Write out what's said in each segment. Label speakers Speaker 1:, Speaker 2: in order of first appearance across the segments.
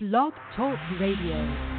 Speaker 1: Blog Talk Radio.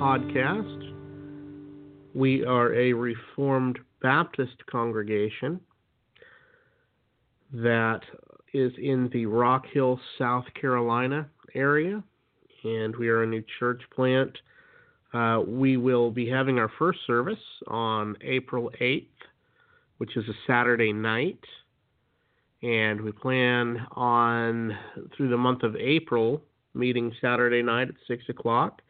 Speaker 2: Podcast. We are a Reformed Baptist congregation that is in the Rock Hill, South Carolina area, and we are a new church plant. Uh, we will be having our first service on April 8th, which is a Saturday night and we plan on through the month of April meeting Saturday night at six o'clock.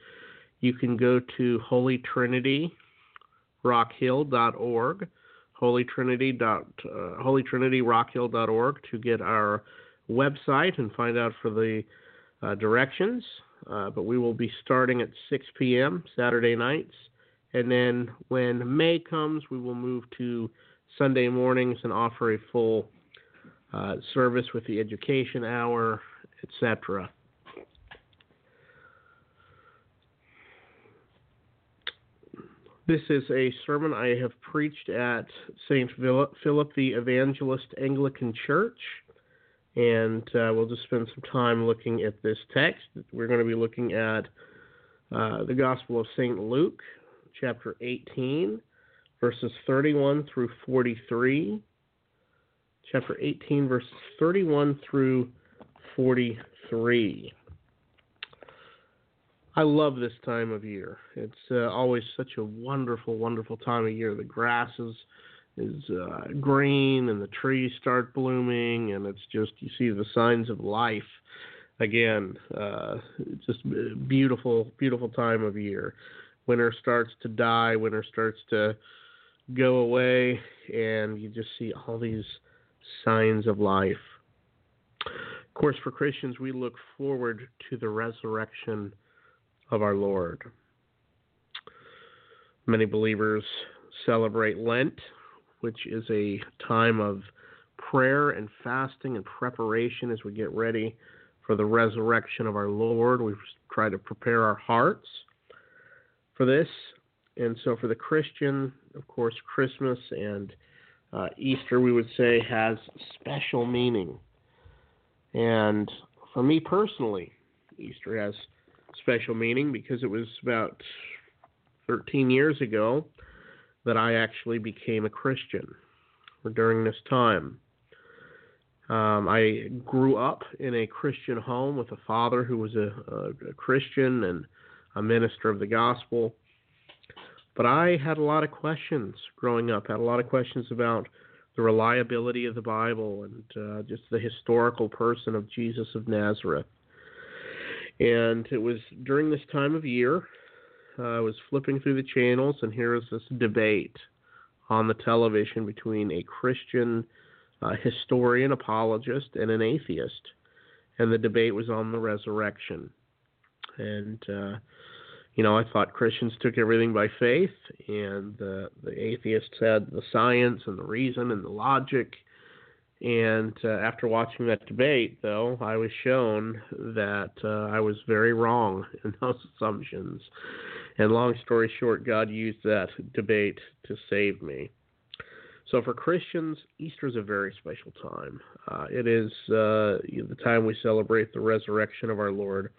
Speaker 2: You can go to Holy Trinity rockhill.org, Holy Trinity dot uh, Holy Trinity rockhill.org to get our website and find out for the uh, directions. Uh, but we will be starting at 6 p.m. Saturday nights, and then when May comes, we will move to Sunday mornings and offer a full uh, service with the education hour, etc. This is a sermon I have preached at St. Philip the Evangelist Anglican Church, and uh, we'll just spend some time looking at this text. We're going to be looking at uh, the Gospel of St. Luke, chapter 18, verses 31 through 43 chapter 18, verses 31 through 43. I love this time of year. It's uh, always such a wonderful, wonderful time of year. The grass is is uh, green and the trees start blooming, and it's just you see the signs of life again. Uh, just beautiful, beautiful time of year. Winter starts to die. Winter starts to go away, and you just see all these signs of life. Of course, for Christians, we look forward to the resurrection of our Lord. Many believers celebrate Lent, which is a time of prayer and fasting and preparation as we get ready for the resurrection of our Lord. We try to prepare our hearts for this. And so, for the Christian, of course, Christmas and uh, Easter, we would say, has special meaning. And for me personally, Easter has special meaning because it was about 13 years ago that I actually became a Christian during this time. Um, I grew up in a Christian home with a father who was a, a, a Christian and a minister of the gospel. But I had a lot of questions growing up. I had a lot of questions about the reliability of the Bible and uh, just the historical person of Jesus of Nazareth. And it was during this time of year, uh, I was flipping through the channels, and here was this debate on the television between a Christian uh, historian, apologist, and an atheist. And the debate was on the resurrection. And uh, you know, I thought Christians took everything by faith, and the the atheists had the science and the reason and the logic, And uh, after watching that debate, though, I was shown that uh, I was very wrong in those assumptions. And long story short, God used that debate to save me. So for Christians, Easter is a very special time. Uh, it is uh, the time we celebrate the resurrection of our Lord,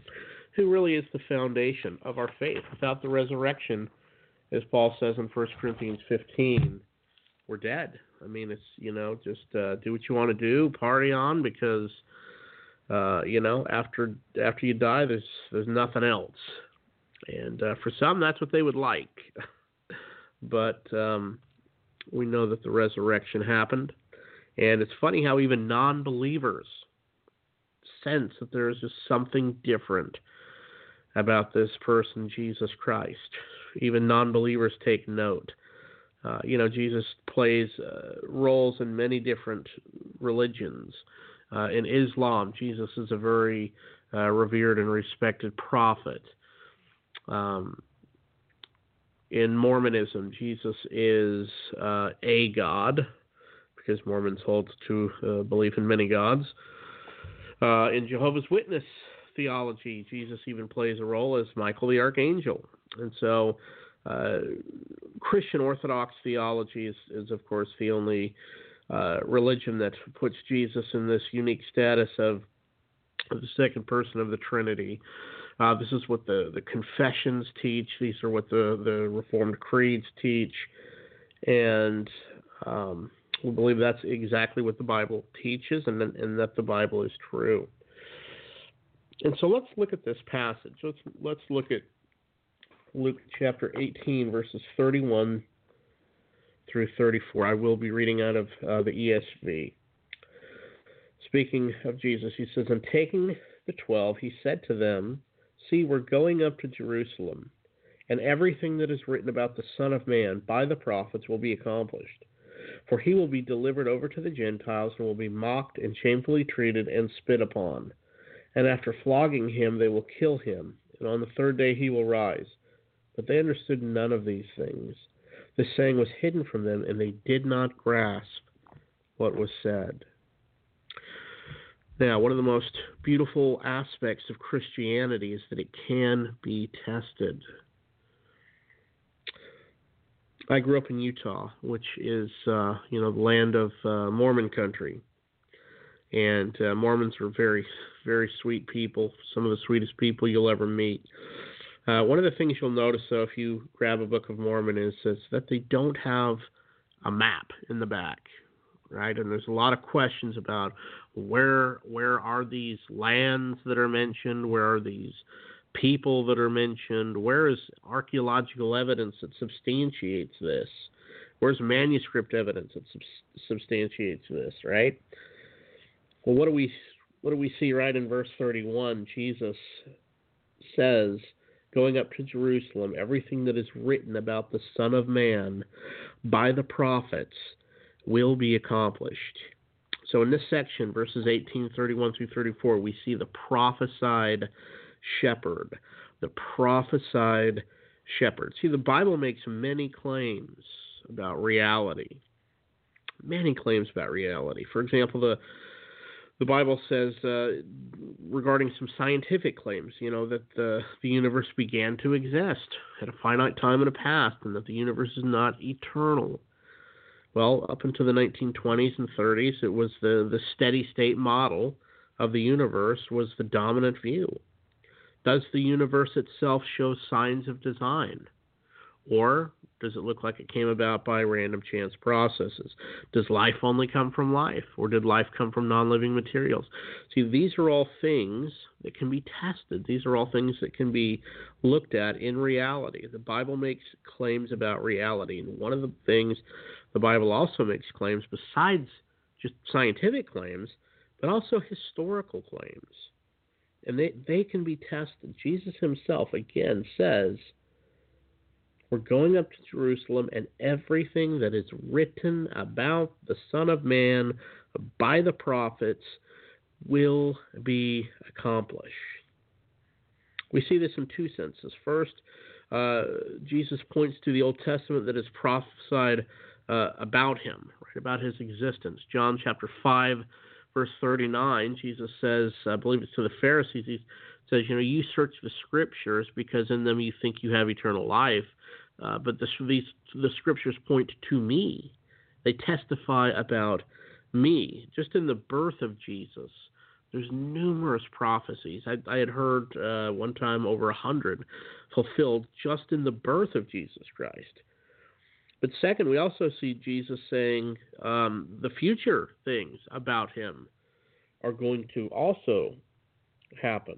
Speaker 2: who really is the foundation of our faith. Without the resurrection, as Paul says in 1 Corinthians 15, we're dead. I mean, it's you know just uh, do what you want to do, party on because uh, you know after after you die, there's there's nothing else. And uh, for some, that's what they would like. but um, we know that the resurrection happened. And it's funny how even non believers sense that there is just something different about this person, Jesus Christ. Even non believers take note. Uh, you know, Jesus plays uh, roles in many different religions. Uh, in Islam, Jesus is a very uh, revered and respected prophet. Um, in Mormonism, Jesus is uh, a God, because Mormons hold to uh, belief in many gods. In Jehovah's Witness theology, Jesus even plays a role as Michael the Archangel. And so, uh, Christian Orthodox theology is, is, of course, the only uh, religion that puts Jesus in this unique status of the second person of the Trinity. Uh, this is what the, the confessions teach. These are what the, the Reformed creeds teach. And um, we believe that's exactly what the Bible teaches and, and that the Bible is true. And so let's look at this passage. Let's, let's look at Luke chapter 18, verses 31 through 34. I will be reading out of uh, the ESV. Speaking of Jesus, he says, And taking the twelve, he said to them, See, we're going up to Jerusalem, and everything that is written about the Son of Man by the prophets will be accomplished. For he will be delivered over to the Gentiles, and will be mocked and shamefully treated and spit upon. And after flogging him, they will kill him, and on the third day he will rise. But they understood none of these things. The saying was hidden from them, and they did not grasp what was said. Now, one of the most beautiful aspects of Christianity is that it can be tested. I grew up in Utah, which is uh, you know the land of uh, Mormon country, and uh, Mormons are very, very sweet people. Some of the sweetest people you'll ever meet. Uh, one of the things you'll notice, though, if you grab a Book of Mormon, is, is that they don't have a map in the back right? And there's a lot of questions about where where are these lands that are mentioned? Where are these people that are mentioned? Where is archaeological evidence that substantiates this? Where's manuscript evidence that sub- substantiates this? Right? Well, what do we what do we see right in verse 31? Jesus says, going up to Jerusalem, everything that is written about the Son of Man by the prophets will be accomplished. So in this section, verses 18, 31 through 34, we see the prophesied shepherd. The prophesied shepherd. See, the Bible makes many claims about reality. Many claims about reality. For example, the the Bible says uh, regarding some scientific claims, you know, that the the universe began to exist at a finite time in the past, and that the universe is not eternal. Well, up until the 1920s and 30s, it was the, the steady state model of the universe was the dominant view. Does the universe itself show signs of design? Or does it look like it came about by random chance processes? Does life only come from life? Or did life come from non living materials? See, these are all things that can be tested. These are all things that can be looked at in reality. The Bible makes claims about reality. And one of the things the Bible also makes claims besides just scientific claims, but also historical claims. And they, they can be tested. Jesus himself, again, says, We're going up to Jerusalem, and everything that is written about the Son of Man by the prophets will be accomplished. We see this in two senses. First, uh, Jesus points to the Old Testament that is prophesied uh, about him, right, about his existence. John chapter 5, verse 39, Jesus says, I believe it's to the Pharisees, he says, You know, you search the scriptures because in them you think you have eternal life, uh, but the, these, the scriptures point to me. They testify about me. Just in the birth of Jesus, there's numerous prophecies. I, I had heard uh, one time over a hundred fulfilled just in the birth of Jesus Christ. But second, we also see Jesus saying um, the future things about him are going to also happen,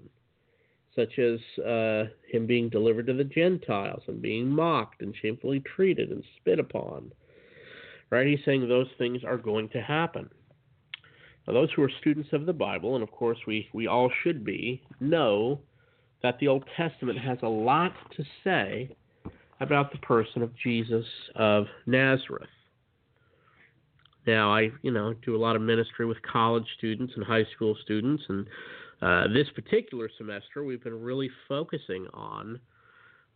Speaker 2: such as uh, him being delivered to the Gentiles and being mocked and shamefully treated and spit upon. Right? He's saying those things are going to happen. Now, those who are students of the Bible, and of course we, we all should be, know that the Old Testament has a lot to say about the person of Jesus of Nazareth. Now, I, you know, do a lot of ministry with college students and high school students, and uh, this particular semester we've been really focusing on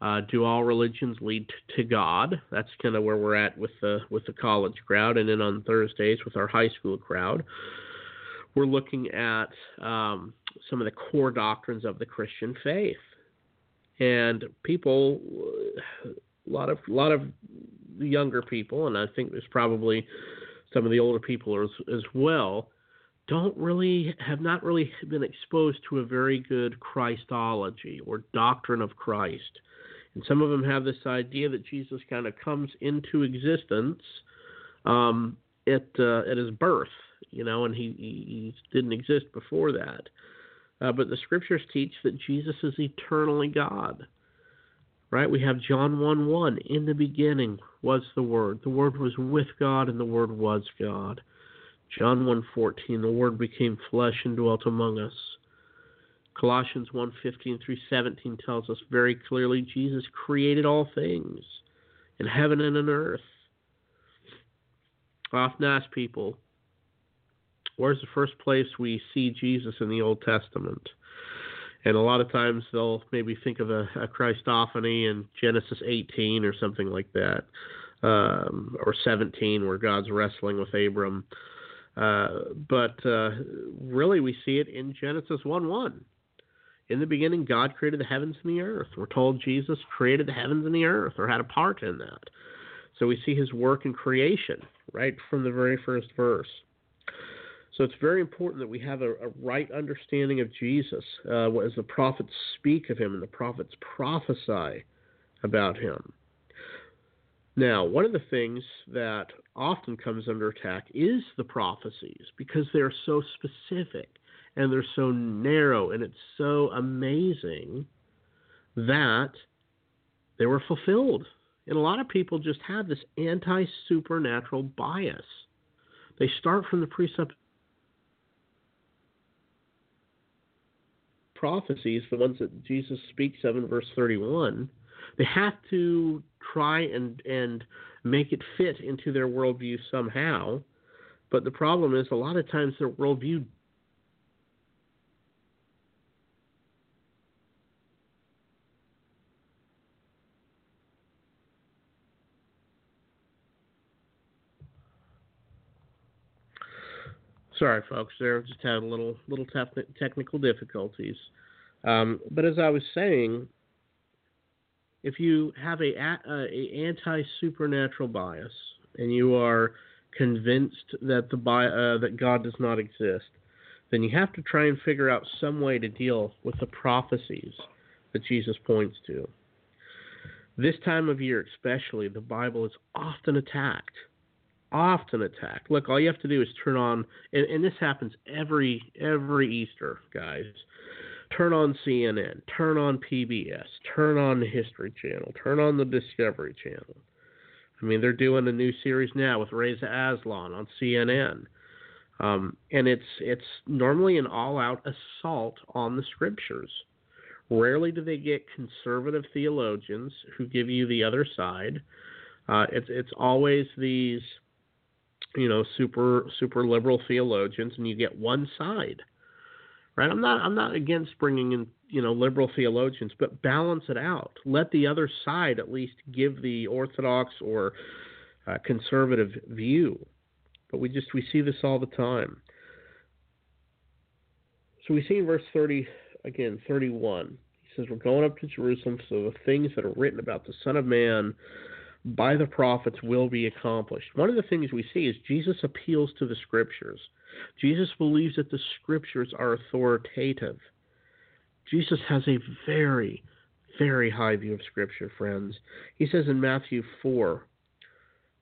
Speaker 2: uh, do all religions lead to God? That's kind of where we're at with the with the college crowd, and then on Thursdays with our high school crowd, we're looking at um, some of the core doctrines of the Christian faith and people, a lot of a lot of younger people, and I think there's probably some of the older people as, as well, don't really have not really been exposed to a very good Christology or doctrine of Christ. And some of them have this idea that Jesus kind of comes into existence um, at uh, at his birth, you know, and he, he didn't exist before that. Uh, but the scriptures teach that Jesus is eternally God. Right? We have John 1 1. In the beginning was the Word. The Word was with God, and the Word was God. John 1 14. The Word became flesh and dwelt among us. Colossians 1 15 through 17 tells us very clearly Jesus created all things in heaven and in earth. Often ask people, where's the first place we see Jesus in the Old Testament? And a lot of times they'll maybe think of a, a Christophany in Genesis 18 or something like that, um, or 17, where God's wrestling with Abram. But uh, really, we see it in Genesis 1 1. In the beginning, God created the heavens and the earth. We're told Jesus created the heavens and the earth, or had a part in that. So we see his work in creation right from the very first verse. So it's very important that we have a, a right understanding of Jesus uh, as the prophets speak of him and the prophets prophesy about him. Now, one of the things that often comes under attack is the prophecies because they're so specific and they're so narrow and it's so amazing that they were fulfilled. And a lot of people just have this anti supernatural bias. They start from the presupposition prophecies, the ones that Jesus speaks of in verse 31, they have to try and and make it fit into their worldview somehow. But the problem is, a lot of times their worldview Sorry, folks. There just had a little little technical difficulties. Um, but as I was saying, if you have a, a, a anti supernatural bias and you are convinced that the uh, that God does not exist, then you have to try and figure out some way to deal with the prophecies that Jesus points to. This time of year, especially, the Bible is often attacked often attacked. Look, all you have to do is turn on, and, and this happens every every Easter, guys. Turn on CNN, turn on PBS, turn on the History Channel, turn on the Discovery Channel. I mean, they're doing a new series now with Reza Aslan on CNN, um, and it's it's normally an all-out assault on the scriptures. Rarely do they get conservative theologians who give you the other side. Uh, it's it's always these you know super super liberal theologians and you get one side right i'm not i'm not against bringing in you know liberal theologians but balance it out let the other side at least give the orthodox or uh, conservative view but we just we see this all the time. So we see in verse 30 again, 31. He says, "We're going up to Jerusalem, so the things that are written about the Son of Man by the prophets will be accomplished." One of the things we see is Jesus appeals to the Scriptures. Jesus believes that the Scriptures are authoritative. Jesus has a very, very high view of Scripture, friends. He says in Matthew 4,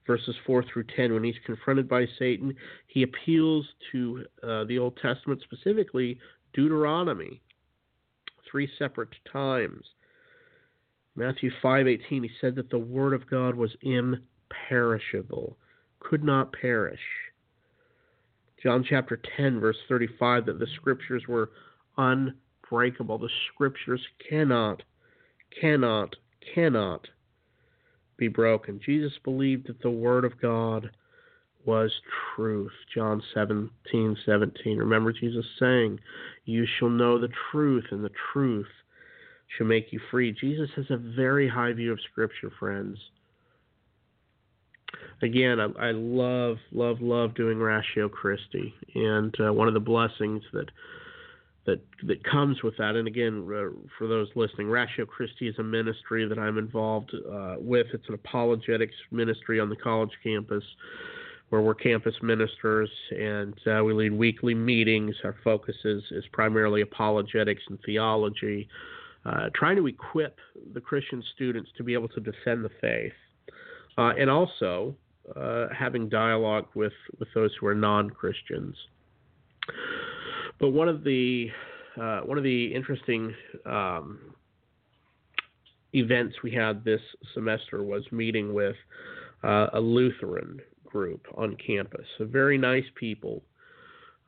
Speaker 2: verses 4 through 10, when he's confronted by Satan, he appeals to uh, the Old Testament, specifically Deuteronomy, three separate times. Matthew 5:18 he said that the word of God was imperishable, could not perish. John chapter 10 verse 35 that the scriptures were unbreakable. The scriptures cannot cannot cannot be broken. Jesus believed that the Word of God was truth. John 17, 17. Remember Jesus saying, You shall know the truth, and the truth shall make you free. Jesus has a very high view of Scripture, friends. Again, I, I love, love, love doing Ratio Christi, and uh, one of the blessings that that that comes with that. And again, uh, for those listening, Ratio Christi is a ministry that I'm involved uh, with. It's an apologetics ministry on the college campus, where we're campus ministers and uh, we lead weekly meetings. Our focus is is primarily apologetics and theology, uh, trying to equip the Christian students to be able to defend the faith, uh, and also uh, having dialogue with with those who are non Christians. But one of the uh, one of the interesting um, events we had this semester was meeting with uh, a Lutheran group on campus. So very nice people,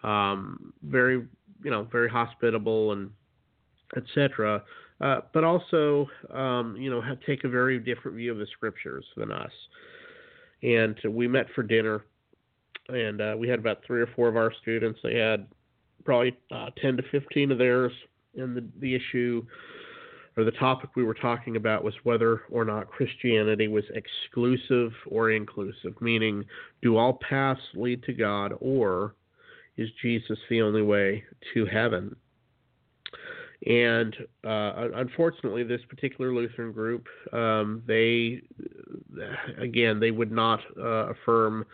Speaker 2: um, very you know very hospitable and etc. Uh, but also um, you know have, take a very different view of the scriptures than us. And we met for dinner, and uh, we had about three or four of our students. They had probably uh, 10 to 15 of theirs. And the, the issue or the topic we were talking about was whether or not Christianity was exclusive or inclusive, meaning do all paths lead to God or is Jesus the only way to heaven? And uh, unfortunately, this particular Lutheran group, um, they, again, they would not uh, affirm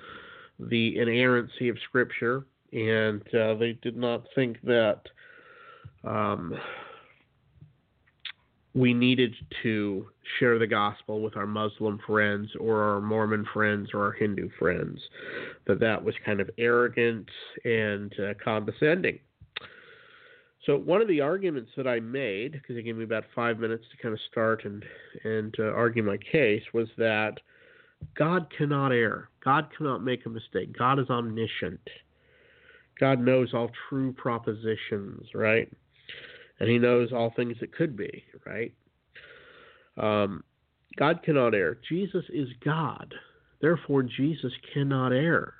Speaker 2: the inerrancy of Scripture and uh, they did not think that um, we needed to share the gospel with our Muslim friends or our Mormon friends or our Hindu friends. That that was kind of arrogant and uh, condescending. So one of the arguments that I made, because it gave me about five minutes to kind of start and and uh, argue my case, was that God cannot err. God cannot make a mistake. God is omniscient. God knows all true propositions, right? And He knows all things that could be, right? Um, God cannot err. Jesus is God. Therefore, Jesus cannot err.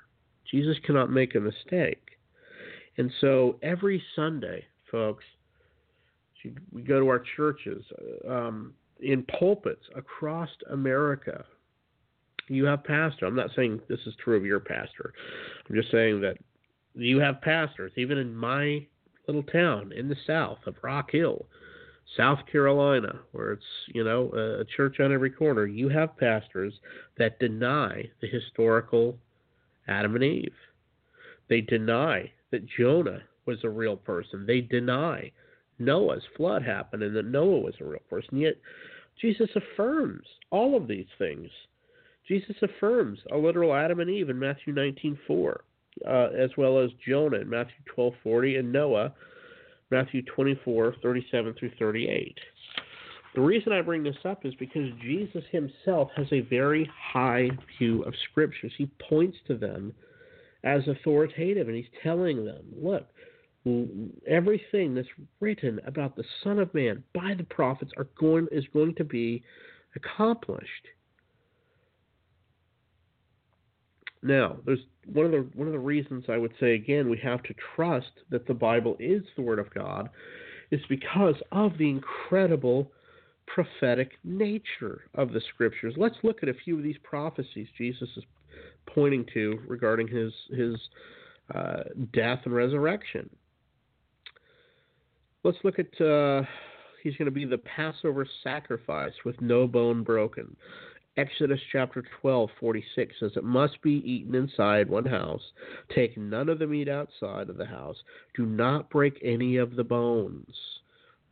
Speaker 2: Jesus cannot make a mistake. And so every Sunday, folks, we go to our churches, um, in pulpits across America. You have pastor. I'm not saying this is true of your pastor. I'm just saying that you have pastors, even in my little town in the south of Rock Hill, South Carolina, where it's, you know, a church on every corner. You have pastors that deny the historical Adam and Eve. They deny that Jonah was a real person. They deny Noah's flood happened and that Noah was a real person. Yet Jesus affirms all of these things. Jesus affirms a literal Adam and Eve in Matthew 19:4 uh, as well as Jonah in Matthew 12:40 and Noah, Matthew 24:37 through 38. The reason I bring this up is because Jesus himself has a very high view of scriptures. He points to them as authoritative and he's telling them, look, everything that's written about the Son of Man by the prophets are going is going to be accomplished. Now, there's one of the one of the reasons I would say again we have to trust that the Bible is the Word of God is because of the incredible prophetic nature of the Scriptures. Let's look at a few of these prophecies Jesus is pointing to regarding his his uh, death and resurrection. Let's look at. Uh, he's going to be the Passover sacrifice with no bone broken. Exodus chapter 12, 46 says, It must be eaten inside one house. Take none of the meat outside of the house. Do not break any of the bones.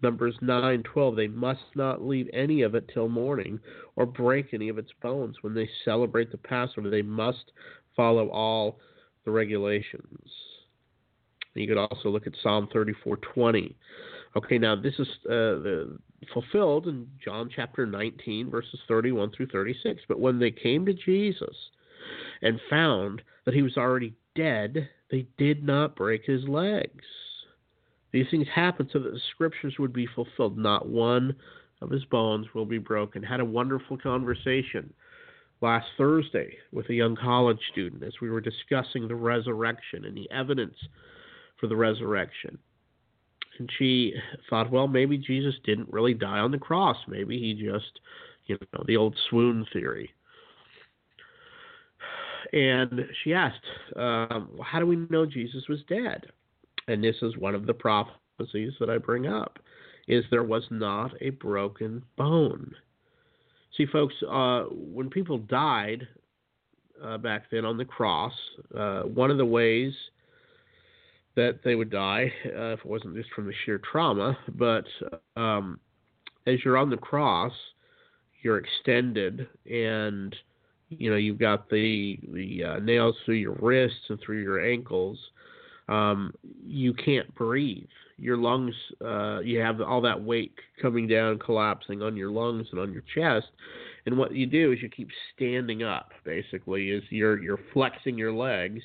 Speaker 2: Numbers 9, 12, they must not leave any of it till morning or break any of its bones. When they celebrate the Passover, they must follow all the regulations. You could also look at Psalm 34:20. Okay, now this is uh, fulfilled in John chapter 19, verses 31 through 36. But when they came to Jesus and found that he was already dead, they did not break his legs. These things happened so that the scriptures would be fulfilled. Not one of his bones will be broken. Had a wonderful conversation last Thursday with a young college student as we were discussing the resurrection and the evidence for the resurrection. And she thought, well, maybe Jesus didn't really die on the cross. Maybe he just, you know, the old swoon theory. And she asked, um, how do we know Jesus was dead? And this is one of the prophecies that I bring up, is there was not a broken bone. See, folks, uh, when people died uh, back then on the cross, uh, one of the ways that they would die, uh, if it wasn't just from the sheer trauma, but um, as you're on the cross, you're extended, and you know you've got the the uh, nails through your wrists and through your ankles. Um, you can't breathe. Your lungs, uh, you have all that weight coming down, collapsing on your lungs and on your chest, and what you do is you keep standing up. Basically, is you're you're flexing your legs,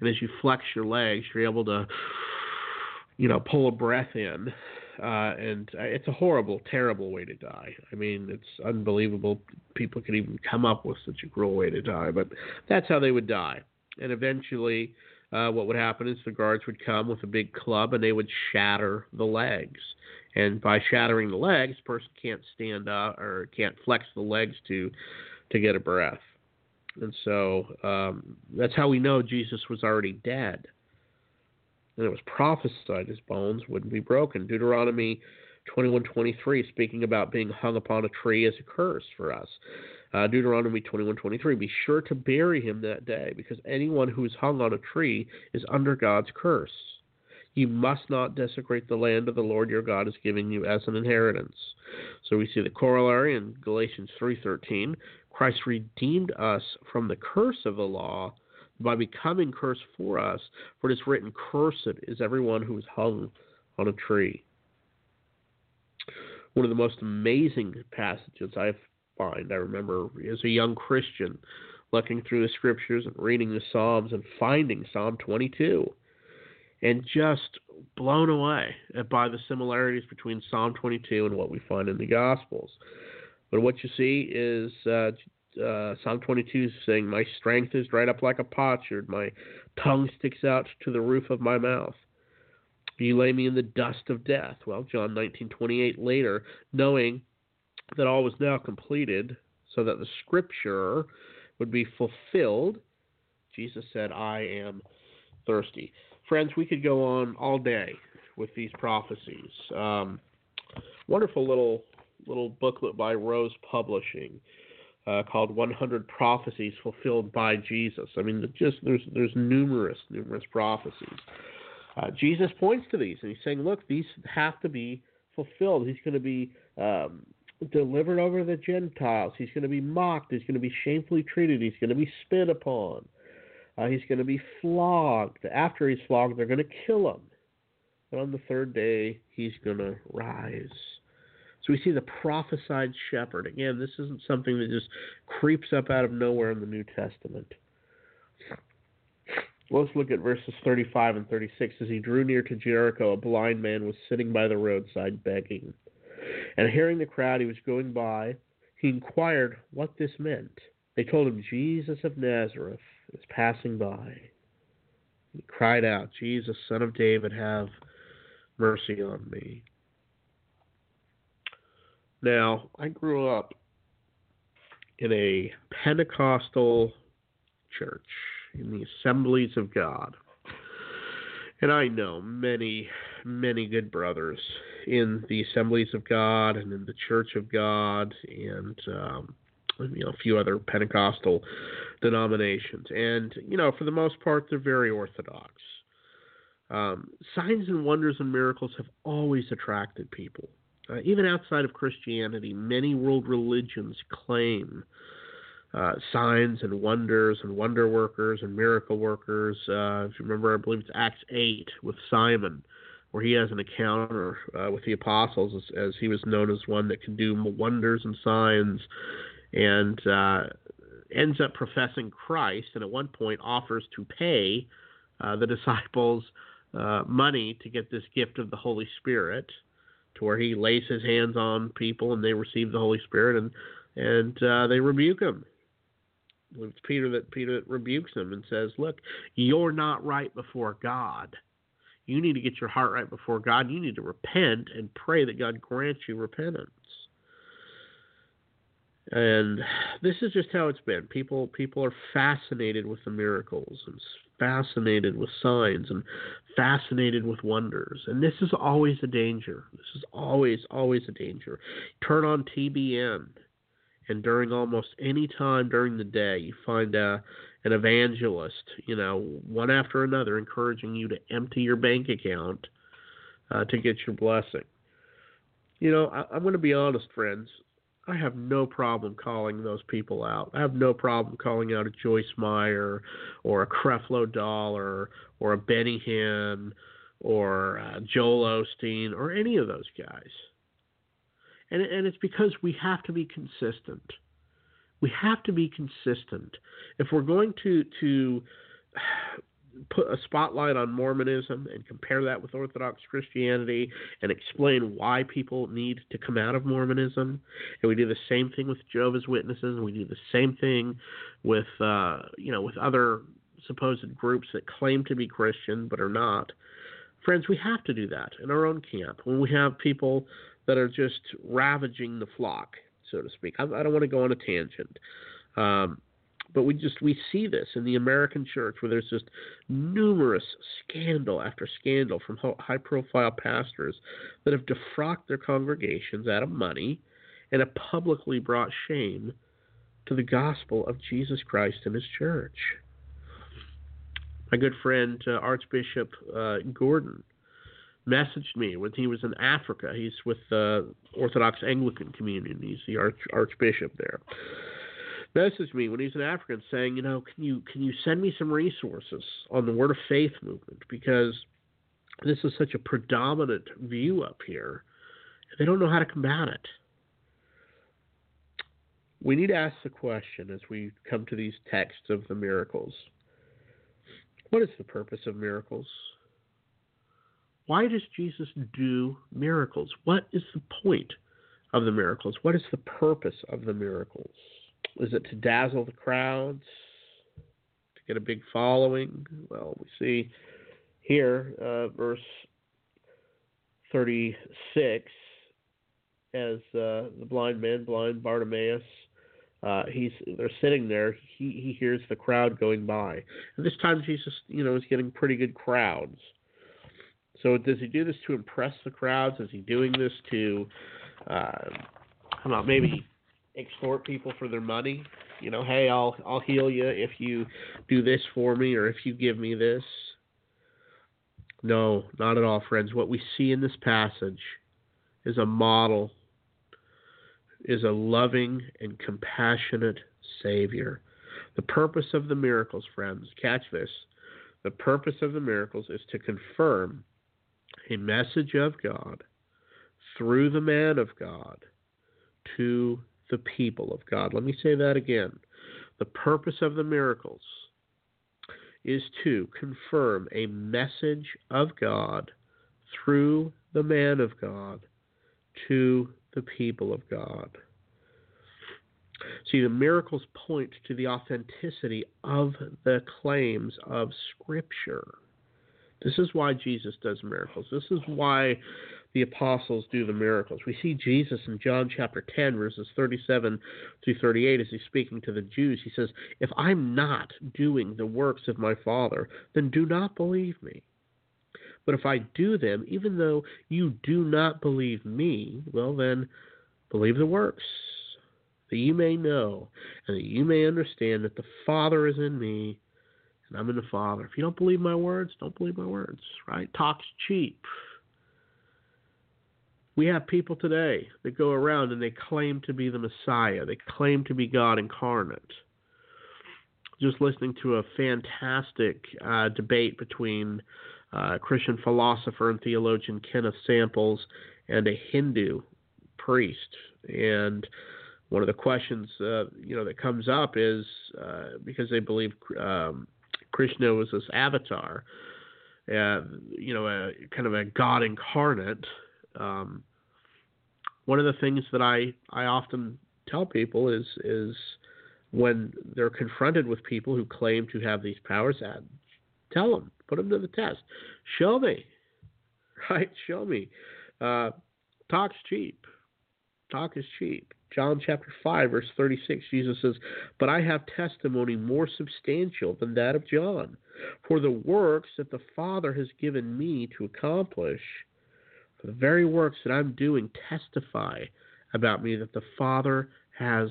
Speaker 2: and as you flex your legs, you're able to, you know, pull a breath in. Uh, and it's a horrible, terrible way to die. I mean, it's unbelievable people could even come up with such a cruel way to die, but that's how they would die. And eventually, uh, what would happen is the guards would come with a big club and they would shatter the legs. And by shattering the legs, person can't stand up or can't flex the legs to to get a breath. And so um, that's how we know Jesus was already dead. And it was prophesied his bones wouldn't be broken. Deuteronomy 21:23, speaking about being hung upon a tree as a curse for us. Uh, Deuteronomy 21:23, be sure to bury him that day, because anyone who is hung on a tree is under God's curse. You must not desecrate the land of the Lord your God is giving you as an inheritance. So we see the corollary in Galatians 3:13. Christ redeemed us from the curse of the law by becoming curse for us, for it is written, Cursed is everyone who is hung on a tree. One of the most amazing passages I find, I remember as a young Christian looking through the scriptures and reading the Psalms and finding Psalm 22 and just blown away by the similarities between Psalm 22 and what we find in the Gospels. But what you see is uh, uh, Psalm 22 is saying, My strength is dried up like a potsherd, my tongue sticks out to the roof of my mouth. You lay me in the dust of death. Well, John 19:28 later, knowing that all was now completed, so that the scripture would be fulfilled, Jesus said, I am thirsty friends, we could go on all day with these prophecies. Um, wonderful little little booklet by Rose Publishing uh, called 100 Prophecies Fulfilled by Jesus. I mean, just there's there's numerous numerous prophecies. Uh, Jesus points to these and he's saying, look, these have to be fulfilled. He's going to be um, delivered over to the Gentiles. He's going to be mocked. He's going to be shamefully treated. He's going to be spit upon. Uh, he's going to be flogged. After he's flogged, they're going to kill him. And on the third day, he's going to rise. So we see the prophesied shepherd. Again, this isn't something that just creeps up out of nowhere in the New Testament. Let's look at verses 35 and 36. As he drew near to Jericho, a blind man was sitting by the roadside begging. And hearing the crowd, he was going by. He inquired what this meant. They told him, Jesus of Nazareth is passing by. He cried out, Jesus, son of David, have mercy on me. Now, I grew up in a Pentecostal church, in the assemblies of God. And I know many, many good brothers in the assemblies of God and in the church of God and um, you know a few other Pentecostal denominations. And you know, for the most part, they're very orthodox. Um, signs and wonders and miracles have always attracted people. Uh, even outside of Christianity, many world religions claim uh, signs and wonders and wonder workers and miracle workers. Uh, if you remember, I believe it's Acts 8 with Simon, where he has an encounter uh, with the apostles as, as, he was known as one that can do wonders and signs and uh, ends up professing Christ and at one point offers to pay uh, the disciples uh, money to get this gift of the Holy Spirit to where he lays his hands on people and they receive the Holy Spirit and and uh, they rebuke him. It's Peter that Peter rebukes him and says, "Look, you're not right before God. You need to get your heart right before God. You need to repent and pray that God grants you repentance." And this is just how it's been. People people are fascinated with the miracles and fascinated with signs and fascinated with wonders. And this is always a danger. This is always always a danger. Turn on TBN and during almost any time during the day you find a an evangelist, you know, one after another encouraging you to empty your bank account uh, to get your blessing. You know, I, I'm going to be honest, friends. I have no problem calling those people out. I have no problem calling out a Joyce Meyer or a Creflo Dollar or a Benny Hinn or uh, Joel Osteen or any of those guys. And, and it's because we have to be consistent. We have to be consistent. If we're going to to put a spotlight on Mormonism and compare that with Orthodox Christianity and explain why people need to come out of Mormonism. And we do the same thing with Jehovah's Witnesses, and we do the same thing with uh, you know with other supposed groups that claim to be Christian but are not. Friends, we have to do that in our own camp when we have people that are just ravaging the flock, so to speak. I, I don't want to go on a tangent. Um, but we just we see this in the American church where there's just numerous scandal after scandal from high profile pastors that have defrocked their congregations out of money and have publicly brought shame to the gospel of Jesus Christ and his church. My good friend uh, Archbishop uh, Gordon messaged me when he was in Africa. He's with the Orthodox Anglican community. He's the arch, archbishop there messaged me when he's in Africa saying, you know, can you can you send me some resources on the Word of Faith movement because this is such a predominant view up here. They don't know how to combat it. We need to ask the question as we come to these texts of the miracles. What is the purpose of miracles? Why does Jesus do miracles? What is the point of the miracles? What is the purpose of the miracles? Is it to dazzle the crowds? To get a big following? Well, we see here, uh, verse 36, as uh, the blind man, blind Bartimaeus, uh, he's they're sitting there. He he hears the crowd going by, and this time Jesus, you know, is getting pretty good crowds. So does he do this to impress the crowds? Is he doing this to, uh, I don't know, maybe extort people for their money. You know, hey, I'll I'll heal you if you do this for me or if you give me this. No, not at all, friends. What we see in this passage is a model, is a loving and compassionate Savior. The purpose of the miracles, friends, catch this. The purpose of the miracles is to confirm a message of God through the man of God to the people of God. Let me say that again. The purpose of the miracles is to confirm a message of God through the man of God to the people of God. See, the miracles point to the authenticity of the claims of Scripture. This is why Jesus does miracles. This is why the apostles do the miracles. We see Jesus in John chapter 10, verses 37 through 38, as he's speaking to the Jews. He says, If I'm not doing the works of my Father, then do not believe me. But if I do them, even though you do not believe me, well, then believe the works, that you may know and that you may understand that the Father is in me and I'm in the Father. If you don't believe my words, don't believe my words, right? Talk's cheap. We have people today that go around and they claim to be the Messiah. They claim to be God incarnate. Just listening to a fantastic uh, debate between uh, Christian philosopher and theologian Kenneth Samples and a Hindu priest. And one of the questions uh, you know that comes up is uh, because they believe um, Krishna was this avatar, uh, you know, a kind of a God incarnate. Um, one of the things that I, I often tell people is is when they're confronted with people who claim to have these powers, uh, tell them, put them to the test, show me, right? Show me. Uh, talk's cheap. Talk is cheap. John chapter 5, verse 36, Jesus says, But I have testimony more substantial than that of John. For the works that the Father has given me to accomplish, for the very works that I'm doing testify about me that the Father has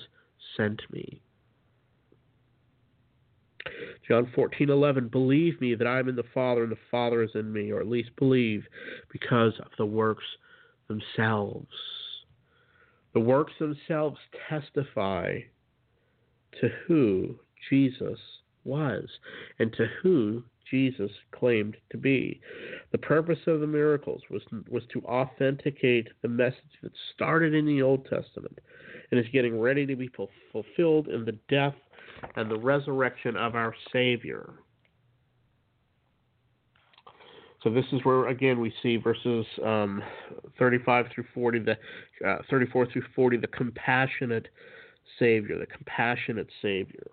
Speaker 2: sent me. John 14:11 Believe me that I am in the Father and the Father is in me or at least believe because of the works themselves. The works themselves testify to who Jesus was and to who Jesus claimed to be. The purpose of the miracles was, was to authenticate the message that started in the Old Testament and is getting ready to be fulfilled in the death and the resurrection of our Savior. So this is where again we see verses um, 35 through 40, the uh, 34 through 40, the compassionate Savior, the compassionate Savior.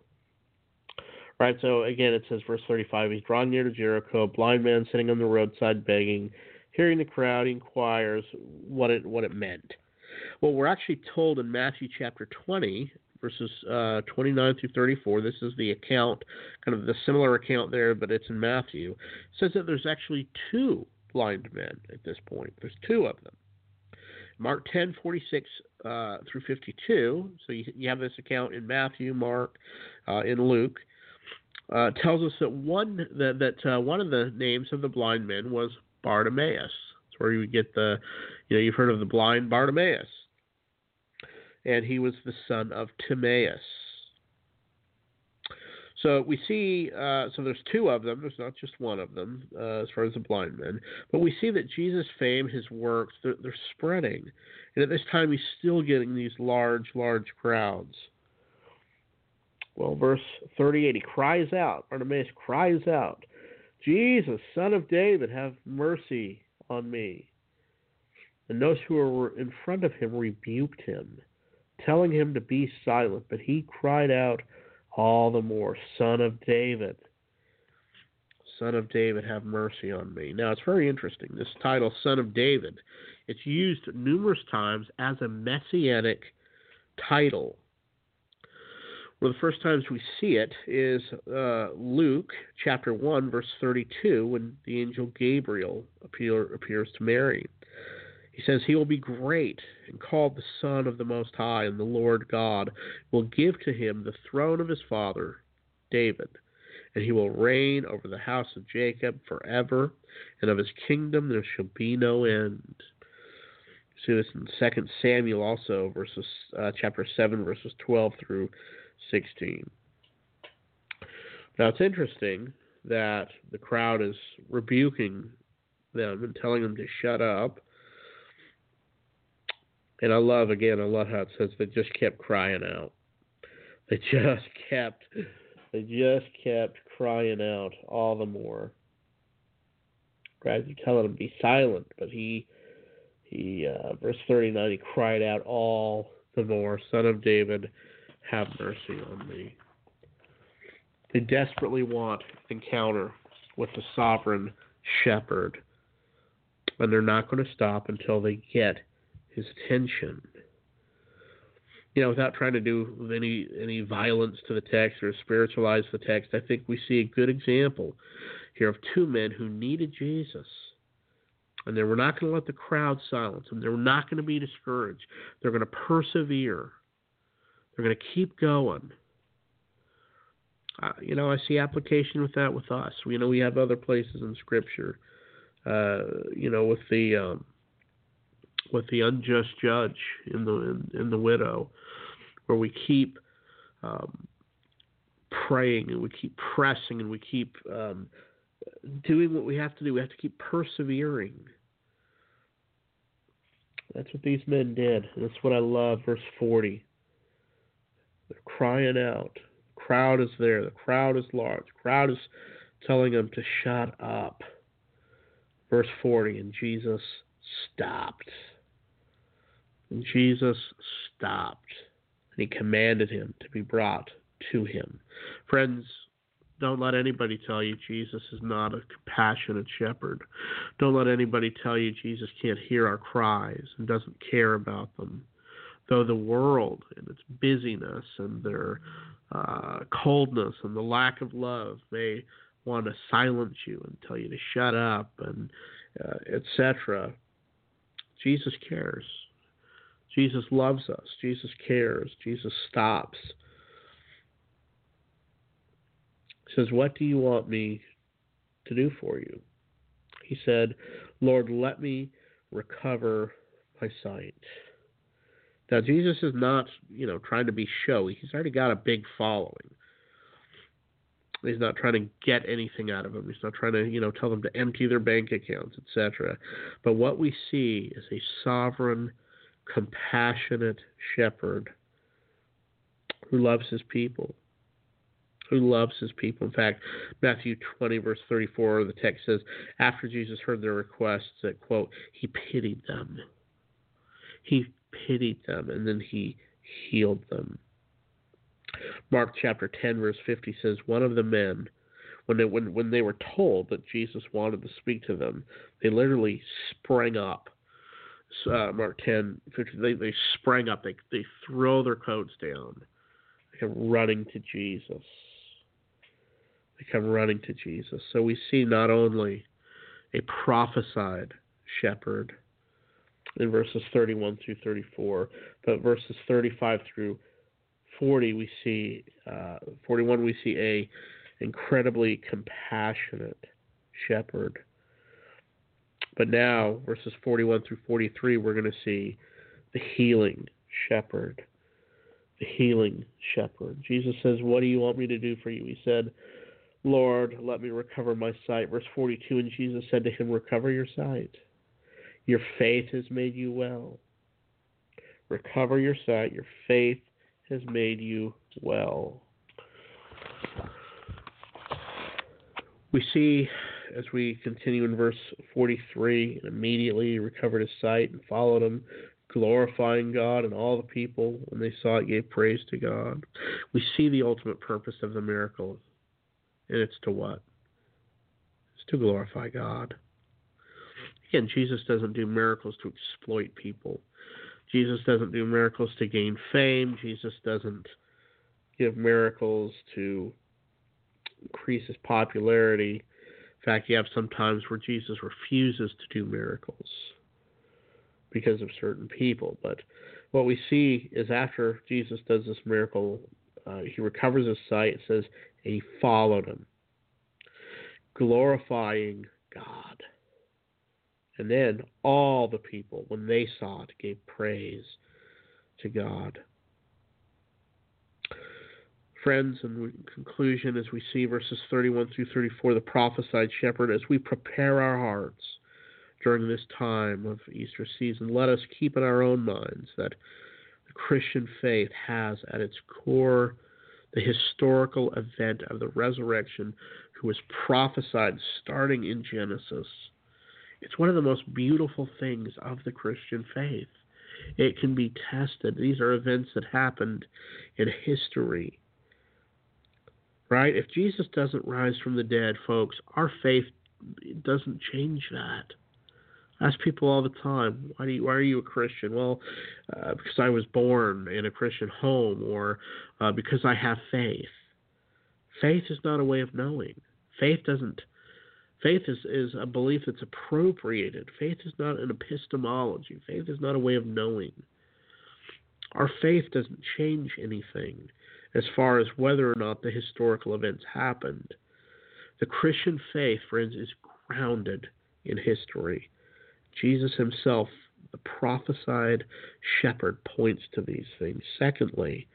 Speaker 2: Right. So again, it says verse 35: He's drawn near to Jericho, a blind man sitting on the roadside begging. Hearing the crowd, he inquires what it what it meant. Well, we're actually told in Matthew chapter 20, verses uh, 29 through 34. This is the account, kind of the similar account there, but it's in Matthew. It says that there's actually two blind men at this point. There's two of them. Mark 10, 46 uh, through 52. So you, you, have this account in Matthew, Mark, uh, in Luke. Uh, tells us that one that, that uh, one of the names of the blind men was Bartimaeus. That's where you get the, you know, you've heard of the blind Bartimaeus and he was the son of Timaeus. So we see, uh, so there's two of them. There's not just one of them uh, as far as the blind men, but we see that Jesus' fame, his works, they're, they're spreading, and at this time he's still getting these large, large crowds. Well, verse 38, he cries out. Bartimaeus cries out, Jesus, son of David, have mercy on me. And those who were in front of him rebuked him telling him to be silent, but he cried out all the more, Son of David, Son of David, have mercy on me. Now, it's very interesting. This title, Son of David, it's used numerous times as a messianic title. One of the first times we see it is uh, Luke chapter 1, verse 32, when the angel Gabriel appear, appears to Mary. He says, He will be great and called the Son of the Most High, and the Lord God will give to him the throne of his father, David, and he will reign over the house of Jacob forever, and of his kingdom there shall be no end. See this in Second Samuel also, verses uh, chapter seven, verses twelve through sixteen. Now it's interesting that the crowd is rebuking them and telling them to shut up and I love again, I love how it says they just kept crying out. They just kept they just kept crying out all the more. Guys are telling him be silent, but he he uh, verse thirty nine he cried out all the more, Son of David, have mercy on me. They desperately want encounter with the sovereign shepherd. And they're not going to stop until they get his attention. You know, without trying to do any any violence to the text or spiritualize the text, I think we see a good example here of two men who needed Jesus. And they were not going to let the crowd silence them. They were not going to be discouraged. They're going to persevere. They're going to keep going. Uh, you know, I see application with that with us. You know, we have other places in Scripture. Uh, you know, with the um, with the unjust judge in the in, in the widow, where we keep um, praying and we keep pressing and we keep um, doing what we have to do. We have to keep persevering. That's what these men did. That's what I love. Verse 40. They're crying out. The crowd is there. The crowd is large. The crowd is telling them to shut up. Verse 40. And Jesus stopped. And Jesus stopped. And he commanded him to be brought to him. Friends, don't let anybody tell you Jesus is not a compassionate shepherd. Don't let anybody tell you Jesus can't hear our cries and doesn't care about them. Though the world and its busyness and their uh, coldness and the lack of love may want to silence you and tell you to shut up and uh, etc. Jesus cares. Jesus loves us. Jesus cares. Jesus stops says, What do you want me to do for you? He said, Lord, let me recover my sight. Now, Jesus is not, you know, trying to be showy. He's already got a big following. He's not trying to get anything out of them. He's not trying to, you know, tell them to empty their bank accounts, etc. But what we see is a sovereign, compassionate shepherd who loves his people who loves his people. In fact, Matthew 20, verse 34, the text says, After Jesus heard their requests, that, quote, he pitied them. He pitied them, and then he healed them. Mark chapter 10, verse 50 says, One of the men, when they, when, when they were told that Jesus wanted to speak to them, they literally sprang up. Uh, Mark 10, 50, they, they sprang up. They, they throw their coats down. They come running to Jesus. They come running to Jesus. So we see not only a prophesied shepherd in verses 31 through 34, but verses 35 through 40 we see uh, 41 we see a incredibly compassionate shepherd. But now verses 41 through 43 we're going to see the healing shepherd. The healing shepherd. Jesus says, "What do you want me to do for you?" He said, Lord, let me recover my sight. Verse 42 And Jesus said to him, Recover your sight. Your faith has made you well. Recover your sight. Your faith has made you well. We see as we continue in verse 43 and immediately he recovered his sight and followed him, glorifying God, and all the people, when they saw it, gave praise to God. We see the ultimate purpose of the miracle and it's to what? It's to glorify God. Again, Jesus doesn't do miracles to exploit people. Jesus doesn't do miracles to gain fame. Jesus doesn't give miracles to increase his popularity. Fact, you have some times where Jesus refuses to do miracles because of certain people. But what we see is after Jesus does this miracle, uh, he recovers his sight. It says, and he followed him, glorifying God. And then all the people, when they saw it, gave praise to God. Friends, in conclusion, as we see verses 31 through 34, the prophesied shepherd, as we prepare our hearts during this time of Easter season, let us keep in our own minds that the Christian faith has at its core the historical event of the resurrection who was prophesied starting in Genesis. It's one of the most beautiful things of the Christian faith. It can be tested. These are events that happened in history. Right? If Jesus doesn't rise from the dead, folks, our faith doesn't change that. I ask people all the time, why do you, why are you a Christian? Well, uh, because I was born in a Christian home, or uh, because I have faith. Faith is not a way of knowing. Faith doesn't. Faith is, is a belief that's appropriated. Faith is not an epistemology. Faith is not a way of knowing. Our faith doesn't change anything as far as whether or not the historical events happened. The Christian faith, friends, is grounded in history. Jesus himself, the prophesied shepherd, points to these things. Secondly,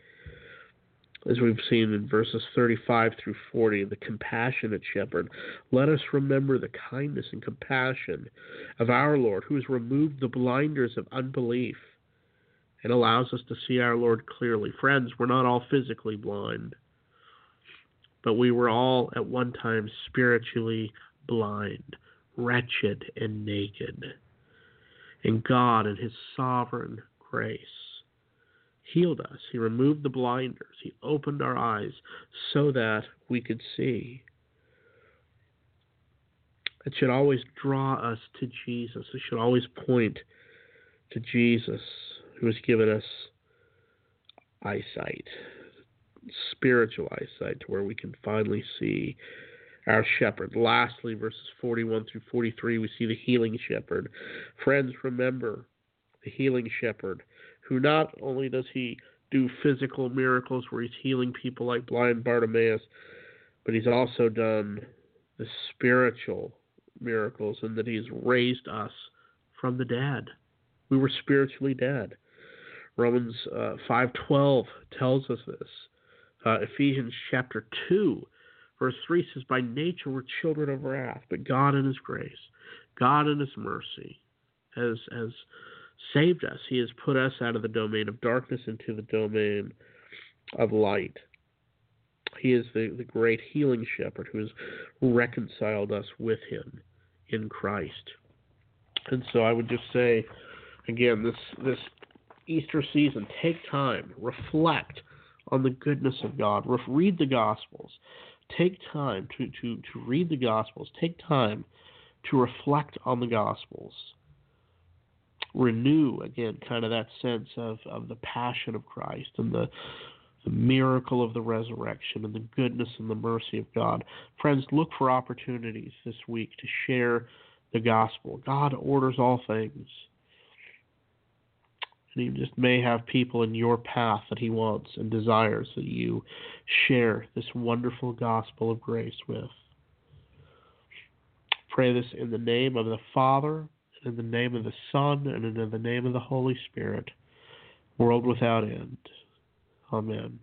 Speaker 2: as we've seen in verses 35 through 40, the compassionate shepherd, let us remember the kindness and compassion of our Lord, who has removed the blinders of unbelief and allows us to see our Lord clearly. Friends, we're not all physically blind, but we were all at one time spiritually blind, wretched, and naked. And God, in His sovereign grace, healed us. He removed the blinders. He opened our eyes so that we could see. It should always draw us to Jesus. It should always point to Jesus, who has given us eyesight, spiritual eyesight, to where we can finally see our shepherd. Lastly, verses 41 through 43, we see the healing shepherd. Friends, remember the healing shepherd, who not only does he do physical miracles where he's healing people like blind Bartimaeus, but he's also done the spiritual miracles in that he's raised us from the dead. We were spiritually dead. Romans uh, 5:12 tells us this. Uh, Ephesians chapter 2 Verse 3 says, By nature we're children of wrath, but God in His grace, God in His mercy has, has saved us. He has put us out of the domain of darkness into the domain of light. He is the, the great healing shepherd who has reconciled us with Him in Christ. And so I would just say, again, this this Easter season, take time, reflect on the goodness of God, read the Gospels, take time to, to, to read the Gospels, take time to reflect on the Gospels. Renew, again, kind of that sense of, of the passion of Christ and the, the miracle of the resurrection and the goodness and the mercy of God. Friends, look for opportunities this week to share the gospel. God orders all things. And He just may have people in your path that He wants and desires that you share this wonderful gospel of grace with. Pray this in the name of the Father, and in the name of the Son, and in the name of the Holy Spirit, world without end. Amen.